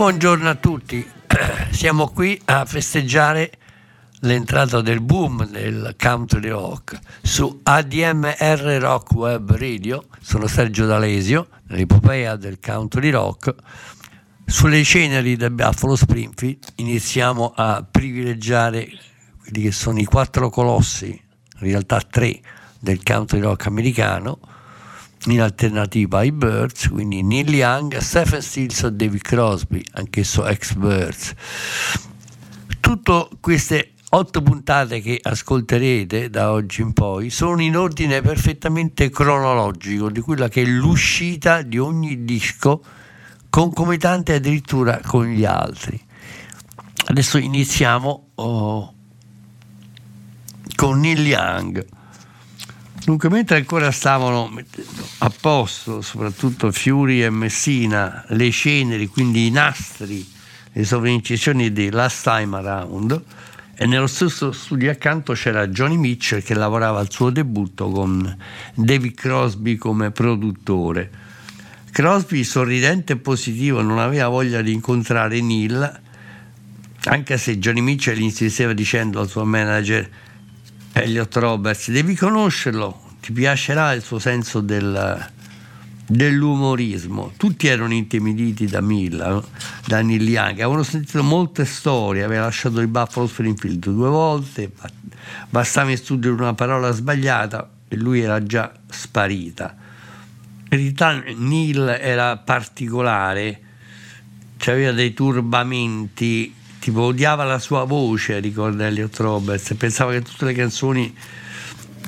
Buongiorno a tutti, siamo qui a festeggiare l'entrata del boom del country rock su ADMR Rock Web Radio, sono Sergio D'Alesio, nell'epopea del country rock. Sulle ceneri del Buffalo Springfield iniziamo a privilegiare quelli che sono i quattro colossi, in realtà tre, del country rock americano, in alternativa ai Birds, quindi Neil Young, Stephen Stills e David Crosby, anch'esso ex Birds. Tutte queste otto puntate che ascolterete da oggi in poi sono in ordine perfettamente cronologico di quella che è l'uscita di ogni disco concomitante addirittura con gli altri. Adesso iniziamo oh, con Neil Young. Dunque, mentre ancora stavano a posto, soprattutto Fiori e Messina, le ceneri, quindi i nastri, le sovraincisioni di Last Time Around, e nello stesso studio accanto c'era Johnny Mitchell che lavorava al suo debutto con David Crosby come produttore. Crosby, sorridente e positivo, non aveva voglia di incontrare Neil, anche se Johnny Mitchell insisteva dicendo al suo manager Elliot Roberts, devi conoscerlo, ti piacerà il suo senso del, dell'umorismo. Tutti erano intimiditi da Milla, da Neil Young, avevano sentito molte storie, aveva lasciato il Buffalo Springfield due volte, bastava in studio una parola sbagliata e lui era già sparita. In realtà Neil era particolare, aveva dei turbamenti, tipo odiava la sua voce, ricorda Elliot Roberts, pensava che tutte le canzoni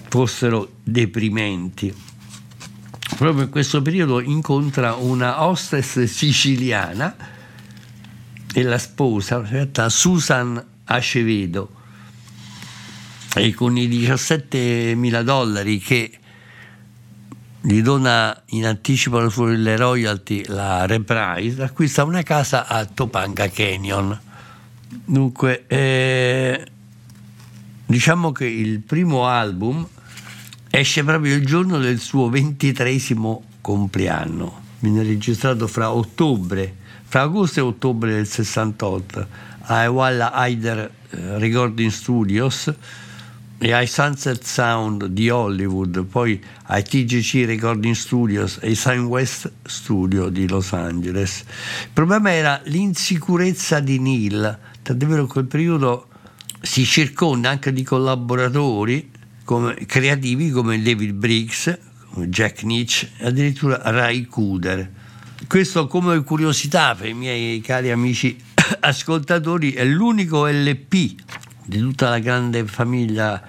fossero deprimenti. Proprio in questo periodo incontra una hostess siciliana e la sposa, in realtà Susan Acevedo, e con i 17.000 dollari che gli dona in anticipo sulle royalty la Reprise, acquista una casa a Topanga Canyon. Dunque, eh, diciamo che il primo album esce proprio il giorno del suo ventitresimo compleanno, viene registrato fra ottobre, fra agosto e ottobre del 68 a Ewalla Hyder eh, Recording Studios e ai Sunset Sound di Hollywood, poi ai TGC Recording Studios e ai Sign West Studio di Los Angeles. Il problema era l'insicurezza di Neil, tant'è vero che quel periodo si circonda anche di collaboratori come, creativi come David Briggs, Jack Nietzsche e addirittura Ray Cooder. Questo come curiosità per i miei cari amici ascoltatori è l'unico LP di tutta la grande famiglia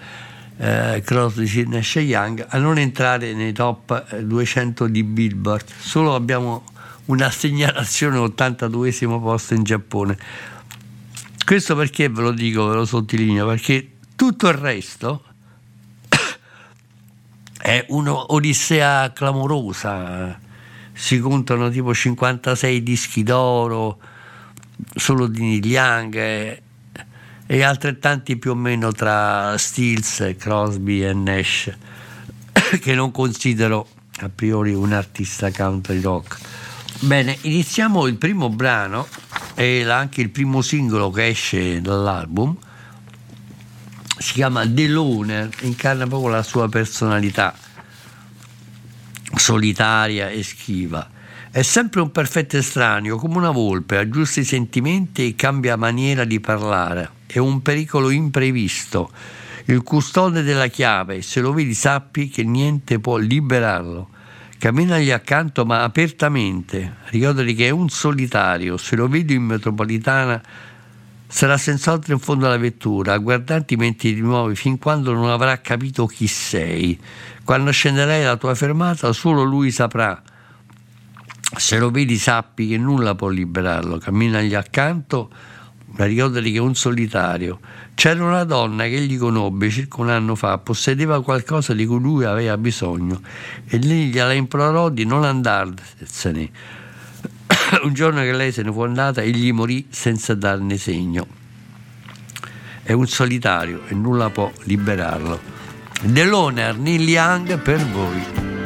eh, Crosby, Nash Young a non entrare nei top 200 di Billboard. Solo abbiamo una segnalazione 82 posto in Giappone. Questo perché ve lo dico, ve lo sottolineo, perché tutto il resto è un'odissea clamorosa si contano tipo 56 dischi d'oro solo di Neil Young e, e altrettanti più o meno tra Stills, Crosby e Nash, che non considero a priori un artista country rock. Bene, iniziamo il primo brano e anche il primo singolo che esce dall'album. Si chiama The Loner, incarna proprio la sua personalità solitaria e schiva. È sempre un perfetto estraneo, come una volpe, aggiusta i sentimenti e cambia maniera di parlare. È un pericolo imprevisto. Il custode della chiave, se lo vedi sappi che niente può liberarlo. Camminagli accanto ma apertamente, ricordati che è un solitario, se lo vedi in metropolitana sarà senz'altro in fondo alla vettura a guardarti mentre ti muovi fin quando non avrà capito chi sei. Quando scenderai alla tua fermata solo lui saprà. Se lo vedi sappi che nulla può liberarlo, camminagli accanto, ma ricordati che un solitario. C'era una donna che egli conobbe circa un anno fa, possedeva qualcosa di cui lui aveva bisogno e lei gliela implorò di non andarsene. un giorno che lei se ne fu andata, egli morì senza darne segno. È un solitario e nulla può liberarlo. Deloner, Neil Young per voi.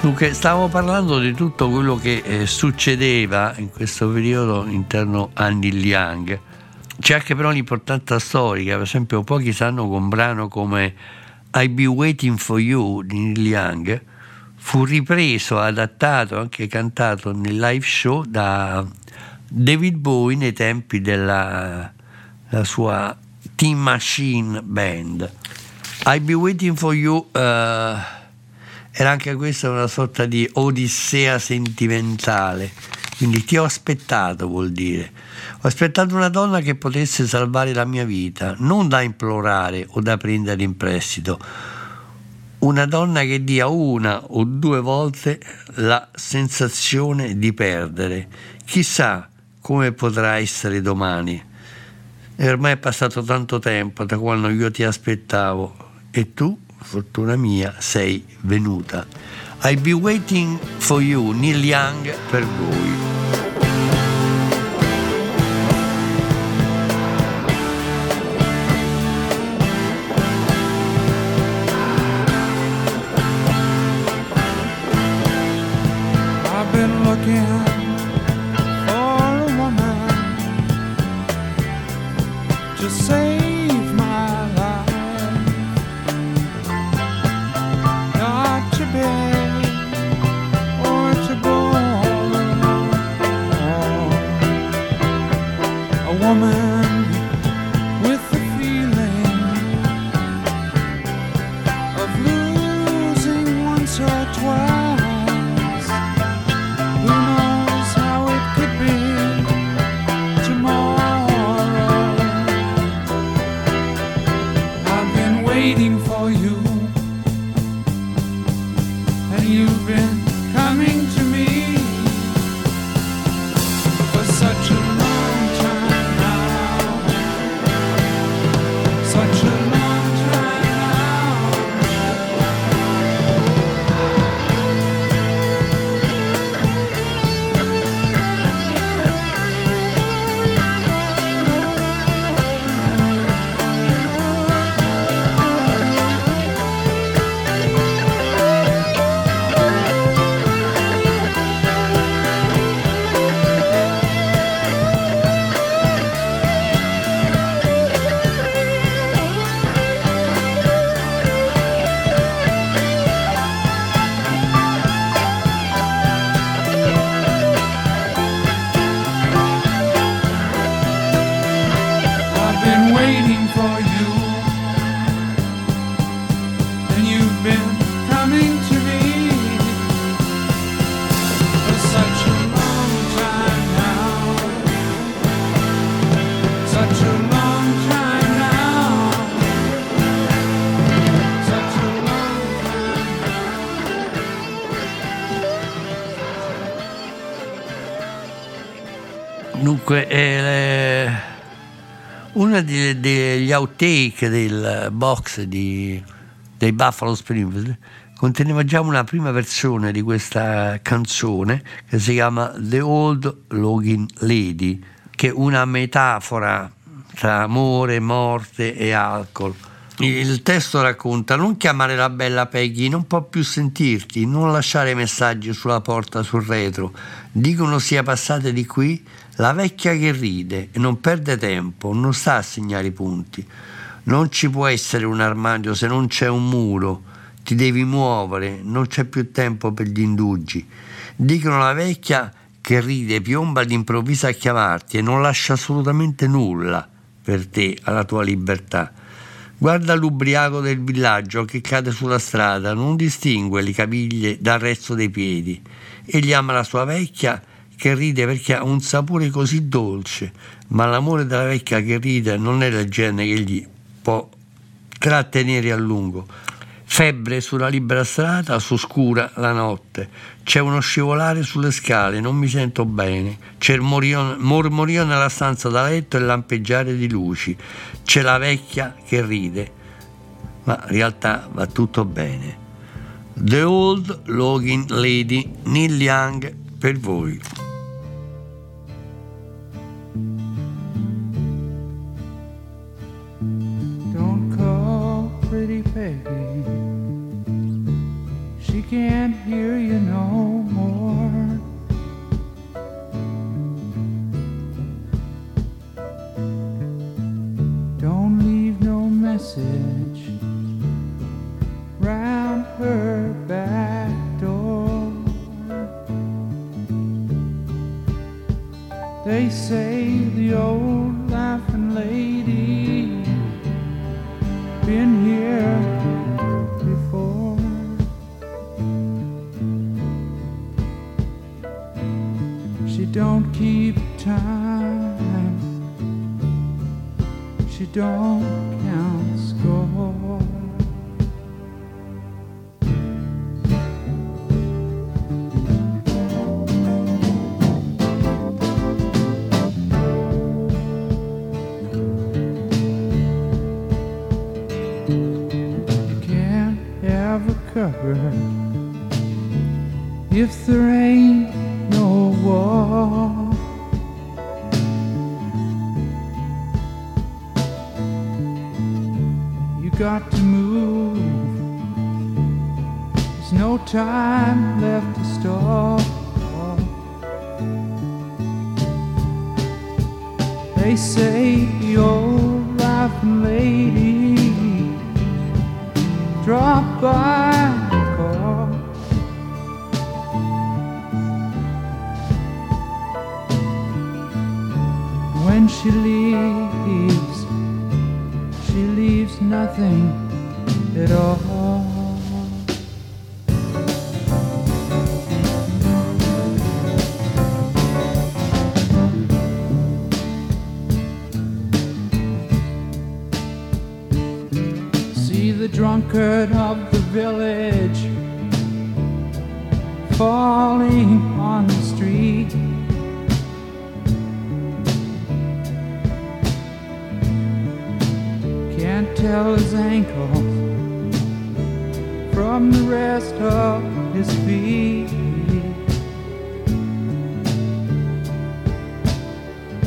Dunque, stavo parlando di tutto quello che eh, succedeva in questo periodo interno a Neil Young. C'è anche però un'importanza storica, per esempio pochi sanno che un brano come I'll Be Waiting For You di Neil Young fu ripreso, adattato, anche cantato nel live show da David Bowie nei tempi della la sua Team Machine Band. I'll Be Waiting For You eh, era anche questa una sorta di odissea sentimentale, quindi ti ho aspettato vuol dire. Ho aspettato una donna che potesse salvare la mia vita, non da implorare o da prendere in prestito. Una donna che dia una o due volte la sensazione di perdere. Chissà come potrà essere domani. E ormai è passato tanto tempo da quando io ti aspettavo e tu, fortuna mia, sei venuta. I'll be waiting for you, Neil Young, per voi. Uno degli outtake del box di- dei Buffalo Springfield conteneva già una prima versione di questa canzone che si chiama The Old Login Lady, che è una metafora tra amore, morte e alcol. Il testo racconta: Non chiamare la bella Peggy, non può più sentirti, non lasciare messaggi sulla porta sul retro. Dicono sia passate di qui la vecchia che ride e non perde tempo, non sta a segnare i punti. Non ci può essere un armadio se non c'è un muro. Ti devi muovere, non c'è più tempo per gli indugi. Dicono la vecchia che ride, piomba all'improvviso a chiamarti e non lascia assolutamente nulla per te, alla tua libertà. Guarda l'ubriaco del villaggio che cade sulla strada, non distingue le caviglie dal resto dei piedi. Egli ama la sua vecchia che ride perché ha un sapore così dolce, ma l'amore della vecchia che ride non è del genere che gli può trattenere a lungo. Febbre sulla libera strada, s'oscura la notte. C'è uno scivolare sulle scale, non mi sento bene. C'è il morio- mormorio nella stanza da letto e lampeggiare di luci. C'è la vecchia che ride, ma in realtà va tutto bene. The Old Login Lady, Neil Young, per voi. Can't hear you no more. Don't leave no message round her back door. They say the old don't of the village falling on the street. Can't tell his ankles from the rest of his feet.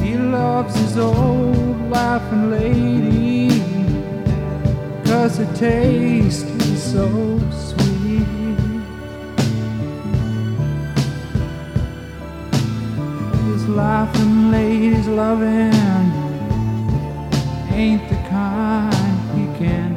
He loves his old laughing lady Cause the taste is so sweet. This laughing, and ladies loving ain't the kind he can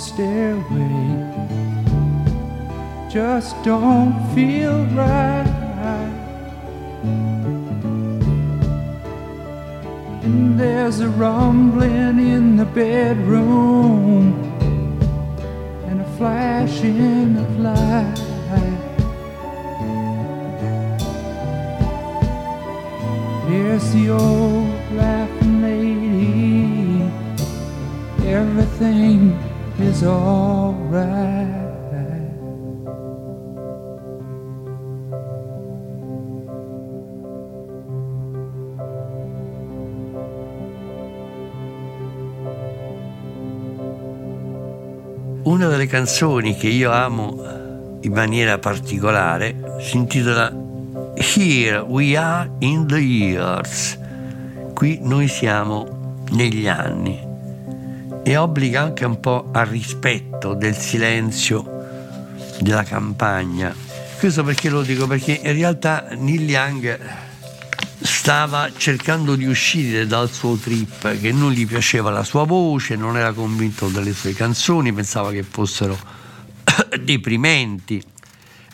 stairway, just don't feel right. And there's a rumbling in the bedroom and a flashing of light. Here's the old laughing lady. Everything is alright. Una delle canzoni che io amo in maniera particolare si intitola Here We Are in the Years, qui noi siamo negli anni e obbliga anche un po' al rispetto del silenzio della campagna. Questo perché lo dico? Perché in realtà Neil Young stava cercando di uscire dal suo trip, che non gli piaceva la sua voce, non era convinto delle sue canzoni, pensava che fossero deprimenti.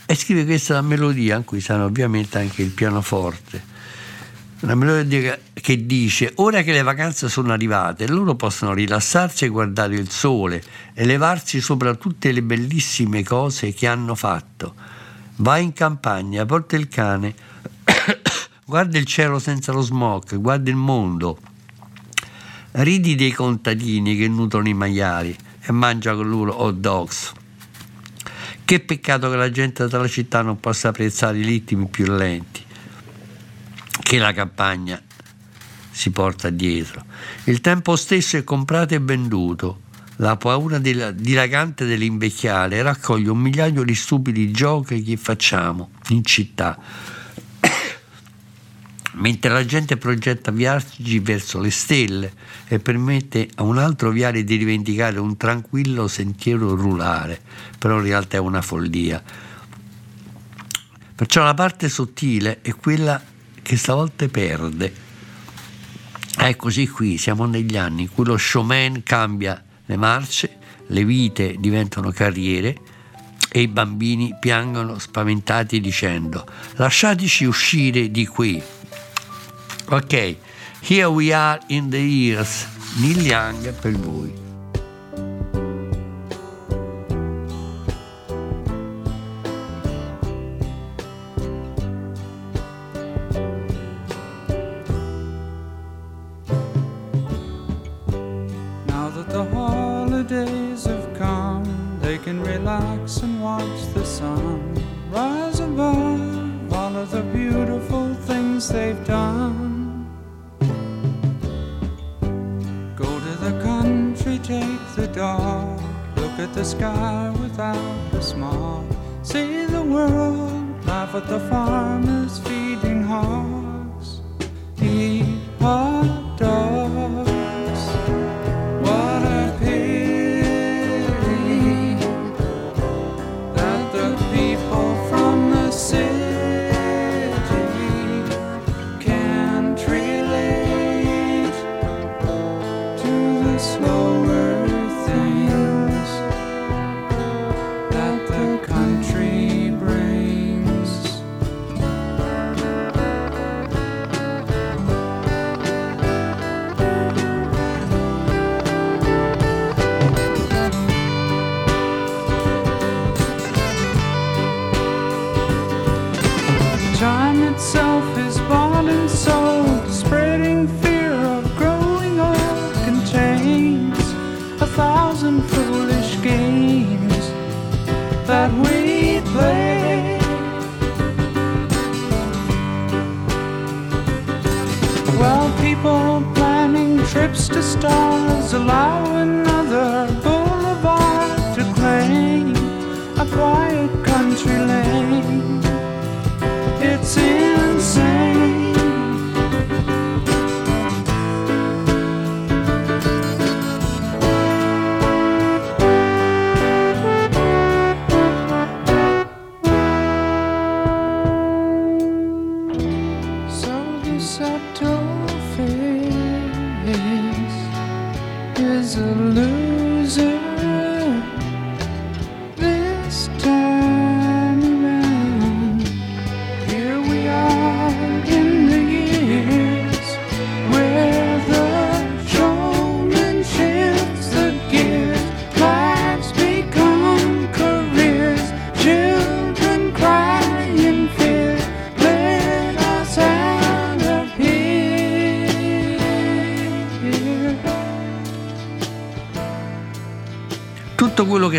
E scrive questa melodia in cui sta ovviamente anche il pianoforte. Una melodia che dice: Ora che le vacanze sono arrivate, loro possono rilassarsi e guardare il sole e levarsi sopra tutte le bellissime cose che hanno fatto. Vai in campagna, porta il cane, guarda il cielo senza lo smog, guarda il mondo. Ridi dei contadini che nutrono i maiali e mangia con loro hot dogs. Che peccato che la gente della città non possa apprezzare i ritmi più lenti che la campagna si porta dietro. Il tempo stesso è comprato e venduto. La paura dilagante dell'invecchiare raccoglie un migliaio di stupidi giochi che facciamo in città. Mentre la gente progetta viaggi verso le stelle e permette a un altro viale di rivendicare un tranquillo sentiero rurale, però in realtà è una follia. Perciò la parte sottile è quella che stavolta perde. Così qui, siamo negli anni in cui lo showman cambia le marce, le vite diventano carriere e i bambini piangono spaventati dicendo lasciateci uscire di qui. Ok, here we are in the years, Neil Young per voi. Can relax and watch the sun rise above all of the beautiful things they've done. Go to the country, take the dog, look at the sky without the smog, see the world, laugh at the farmers feeding country lane.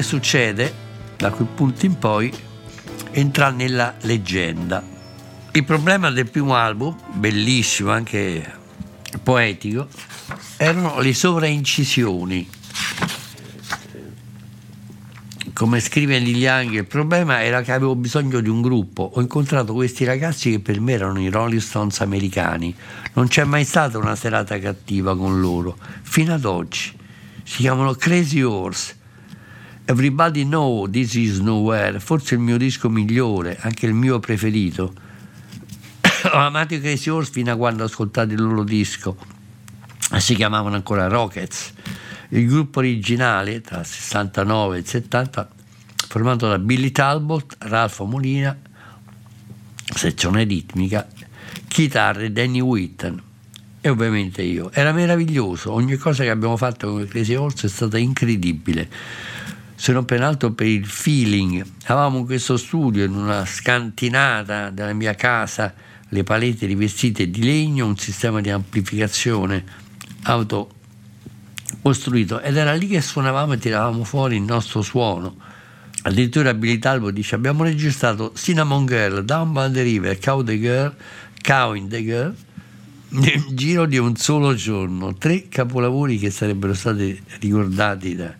Succede da quel punto in poi entra nella leggenda. Il problema del primo album, bellissimo, anche poetico, erano le sovraincisioni. come scrive Neil il problema era che avevo bisogno di un gruppo. Ho incontrato questi ragazzi che per me erano i Rolling Stones americani. Non c'è mai stata una serata cattiva con loro, fino ad oggi. Si chiamano Crazy Horse. Everybody Know This Is Nowhere, forse il mio disco migliore, anche il mio preferito. Ho amato i Crazy Horse fino a quando ho ascoltato il loro disco. Si chiamavano ancora Rockets. Il gruppo originale, tra il 69 e il 70, formato da Billy Talbot, Ralph Molina, sezione ritmica, chitarre Danny Whitten e ovviamente io. Era meraviglioso, ogni cosa che abbiamo fatto con i Crazy Horse è stata incredibile. Se non per altro per il feeling. Avevamo questo studio, in una scantinata della mia casa, le palette rivestite di legno, un sistema di amplificazione auto costruito ed era lì che suonavamo e tiravamo fuori il nostro suono. Addirittura Billy Talbot dice abbiamo registrato Cinnamon Girl, Down by the River, Cow the Girl, Cow in the Girl nel giro di un solo giorno, tre capolavori che sarebbero stati ricordati da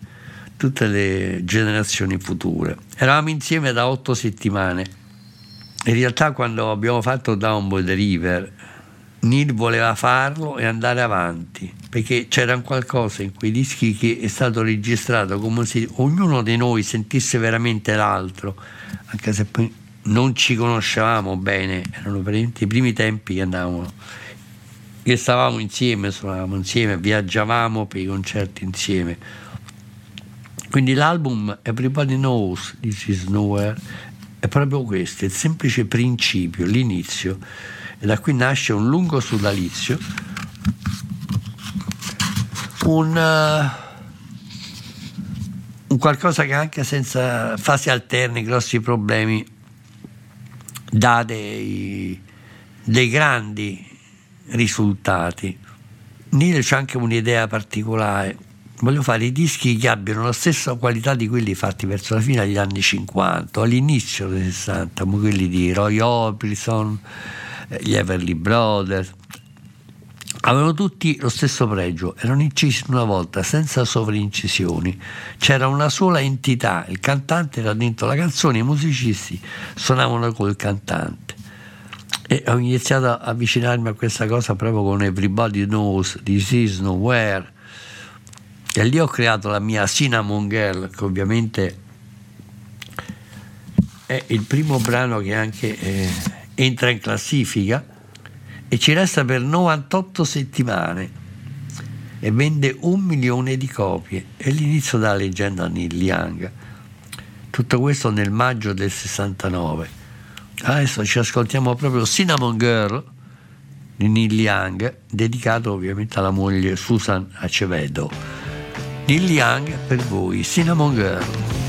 tutte le generazioni future. Eravamo insieme da otto settimane. In realtà quando abbiamo fatto Down the River Neil voleva farlo e andare avanti perché c'era qualcosa in quei dischi che è stato registrato come se ognuno di noi sentisse veramente l'altro, anche se poi non ci conoscevamo bene, erano veramente i primi tempi che andavamo, che stavamo insieme, suonavamo insieme, viaggiavamo per i concerti insieme. Quindi l'album Everybody Knows This Is Nowhere è proprio questo, il semplice principio, l'inizio e da qui nasce un lungo sodalizio, un, uh, un qualcosa che anche senza fasi alterne, grossi problemi, dà dei, dei grandi risultati. Neil c'è anche un'idea particolare. Voglio fare i dischi che abbiano la stessa qualità di quelli fatti verso la fine degli anni 50, all'inizio dei 60, come quelli di Roy Orbison, gli Everly Brothers, avevano tutti lo stesso pregio, erano incisi una volta senza sovraincisioni, c'era una sola entità, il cantante era dentro la canzone, i musicisti suonavano col cantante. E ho iniziato a avvicinarmi a questa cosa proprio con Everybody Knows, This Is Nowhere, e lì ho creato la mia Cinnamon Girl, che ovviamente è il primo brano che anche... Eh, entra in classifica e ci resta per 98 settimane e vende un milione di copie. È l'inizio della leggenda Neil Young. Tutto questo nel maggio del 69. Adesso ci ascoltiamo proprio Cinnamon Girl di Neil Young, dedicato ovviamente alla moglie Susan Acevedo. Neil Young per voi, Cinnamon Girl.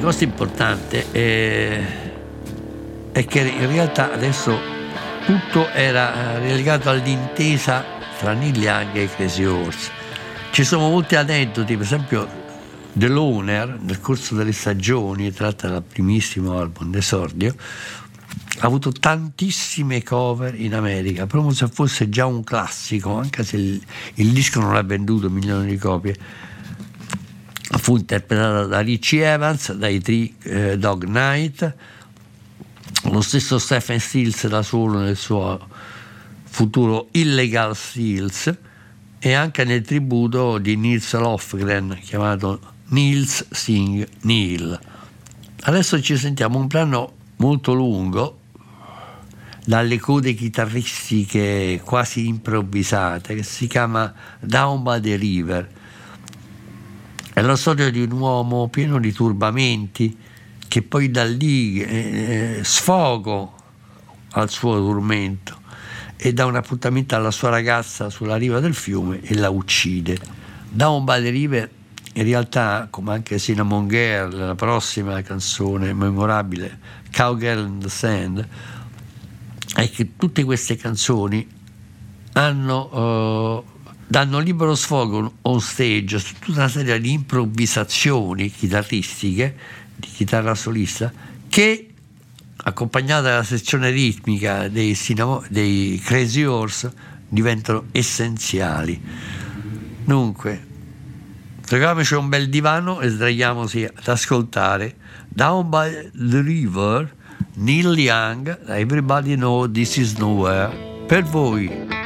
Cosa importante è, è che in realtà adesso tutto era relegato all'intesa tra Neil Young e Crazy Horse. Ci sono molti aneddoti, per esempio The Loner, nel corso delle stagioni, tratta dal primissimo album d'esordio, ha avuto tantissime cover in America, proprio se fosse già un classico, anche se il, il disco non ha venduto milioni di copie. Fu interpretata da Richie Evans, dai Three eh, Dog Night, lo stesso Stephen Stills da solo nel suo futuro Illegal Stills e anche nel tributo di Nils Lofgren chiamato Nils Sing Neil. Adesso ci sentiamo un brano molto lungo dalle code chitarristiche quasi improvvisate che si chiama Down by the River. È la storia di un uomo pieno di turbamenti che poi da lì eh, sfogo al suo tormento e dà un appuntamento alla sua ragazza sulla riva del fiume e la uccide. Down by the River in realtà, come anche Cinnamon Girl, la prossima canzone memorabile, Cowgirl in the Sand, è che tutte queste canzoni hanno, uh, danno libero sfogo on stage su tutta una serie di improvvisazioni chitarristiche, di chitarra solista, che accompagnata dalla sezione ritmica dei, Cinnamon, dei Crazy Horse diventano essenziali. Dunque, troviamoci un bel divano e sdraiamoci ad ascoltare Down by the River Neil Young, Everybody Know This Is Nowhere, per voi.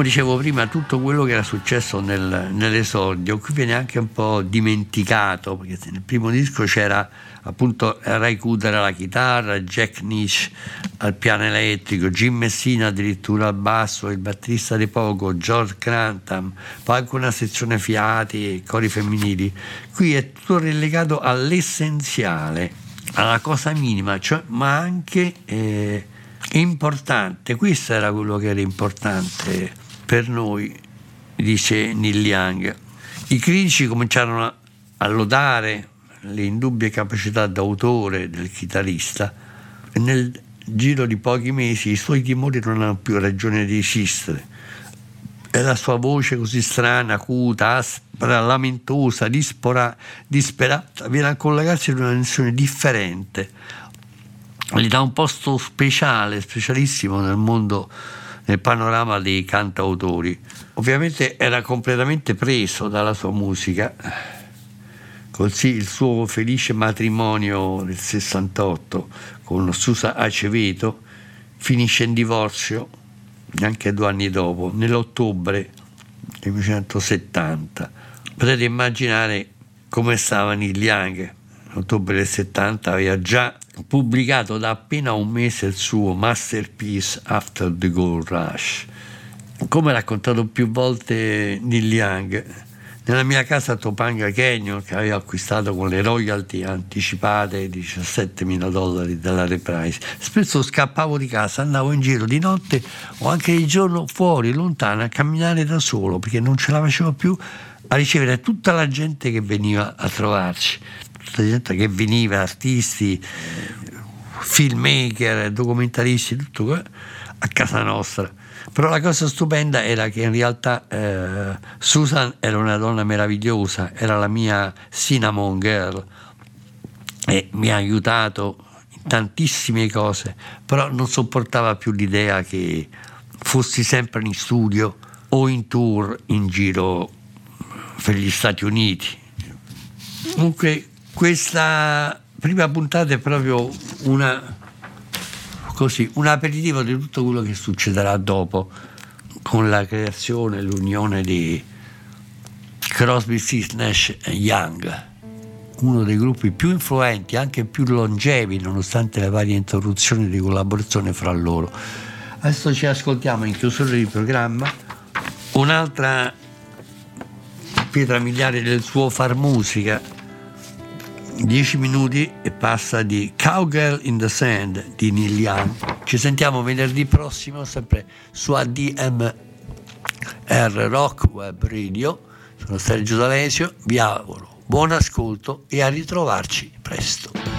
Come dicevo prima, tutto quello che era successo nel- nell'esordio qui viene anche un po' dimenticato, perché nel primo disco c'era appunto Ray Cooder alla chitarra, Jack Nish al piano elettrico, Jim Messina addirittura al basso, il batterista di poco, George Crantham, poi anche una sezione fiati e cori femminili. Qui è tutto relegato all'essenziale, alla cosa minima, cioè, ma anche eh, importante. Questo era quello che era importante per noi, dice Neil Young. I critici cominciarono a- lodare le indubbie capacità d'autore del chitarrista e nel giro di pochi mesi i suoi timori non hanno più ragione di esistere e la sua voce così strana, acuta, aspra, lamentosa, dispora, disperata, viene a collegarsi ad una dimensione differente. Gli dà un posto speciale, specialissimo nel mondo, nel panorama dei cantautori. Ovviamente era completamente preso dalla sua musica, così il suo felice matrimonio del 68 con Susa Acevedo finisce in divorzio neanche due anni dopo, nell'ottobre del 1970. Potete immaginare come stava Neil Young. Nell'ottobre del 70 aveva già pubblicato da appena un mese il suo Masterpiece After the Gold Rush. Come raccontato più volte Neil Young, nella mia casa a Topanga Canyon, che aveva acquistato con le royalty anticipate di 17 mila dollari dalla Reprise, spesso scappavo di casa, andavo in giro di notte o anche di giorno fuori, lontano, a camminare da solo perché non ce la facevo più a ricevere tutta la gente che veniva a trovarci, tutta gente che veniva, artisti, filmmaker, documentaristi, tutto a casa nostra. Però la cosa stupenda era che in realtà eh, Susan era una donna meravigliosa, era la mia cinnamon girl e mi ha aiutato in tantissime cose, però non sopportava più l'idea che fossi sempre in studio o in tour in giro per gli Stati Uniti. Comunque questa prima puntata è proprio una così, un aperitivo di tutto quello che succederà dopo con la creazione, l'unione di Crosby, Stills, Nash e Young, uno dei gruppi più influenti, anche più longevi, nonostante le varie interruzioni di collaborazione fra loro. Adesso ci ascoltiamo in chiusura di programma un'altra pietra miliare del suo far musica 10 minuti e passa di Cowgirl in the Sand di Neil Young. Ci sentiamo venerdì prossimo, sempre su ADMR Rock Web Radio. Sono Sergio D'Alesio, vi auguro buon ascolto e a ritrovarci presto.